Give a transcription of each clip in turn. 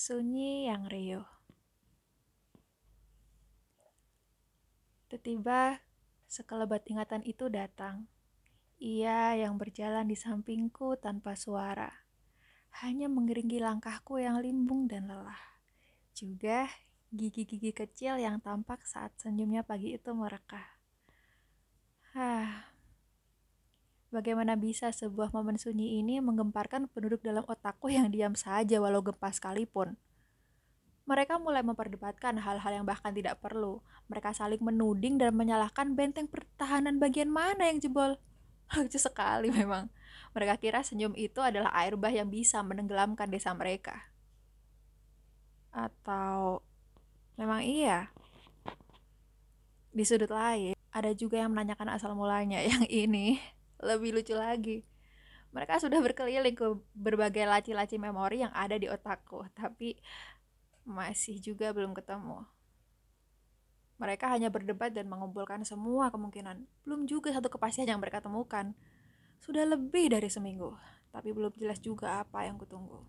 Sunyi yang riuh. Tiba-tiba, sekelebat ingatan itu datang. Ia yang berjalan di sampingku tanpa suara, hanya mengiringi langkahku yang limbung dan lelah. Juga gigi-gigi kecil yang tampak saat senyumnya pagi itu merekah. Hah, bagaimana bisa sebuah momen sunyi ini menggemparkan penduduk dalam otakku yang diam saja walau gempa sekalipun. Mereka mulai memperdebatkan hal-hal yang bahkan tidak perlu. Mereka saling menuding dan menyalahkan benteng pertahanan bagian mana yang jebol. Lucu sekali memang. Mereka kira senyum itu adalah air bah yang bisa menenggelamkan desa mereka. Atau memang iya? Di sudut lain, ada juga yang menanyakan asal mulanya. Yang ini lebih lucu lagi. Mereka sudah berkeliling ke berbagai laci-laci memori yang ada di otakku, tapi masih juga belum ketemu. Mereka hanya berdebat dan mengumpulkan semua kemungkinan. Belum juga satu kepastian yang mereka temukan. Sudah lebih dari seminggu, tapi belum jelas juga apa yang kutunggu.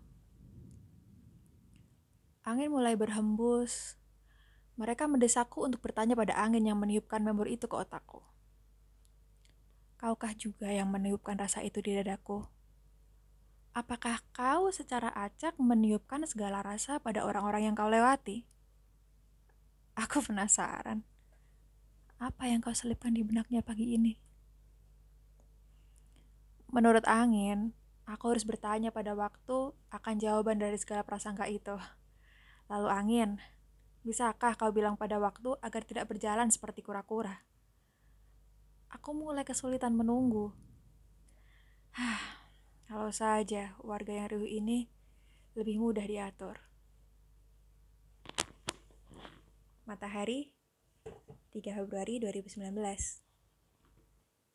Angin mulai berhembus. Mereka mendesakku untuk bertanya pada angin yang meniupkan memori itu ke otakku. Kaukah juga yang meniupkan rasa itu di dadaku? Apakah kau secara acak meniupkan segala rasa pada orang-orang yang kau lewati? Aku penasaran. Apa yang kau selipkan di benaknya pagi ini? Menurut angin, aku harus bertanya pada waktu akan jawaban dari segala prasangka itu. Lalu angin, bisakah kau bilang pada waktu agar tidak berjalan seperti kura-kura? Aku mulai kesulitan menunggu. Hah, kalau saja warga yang riuh ini lebih mudah diatur. Matahari 3 Februari 2019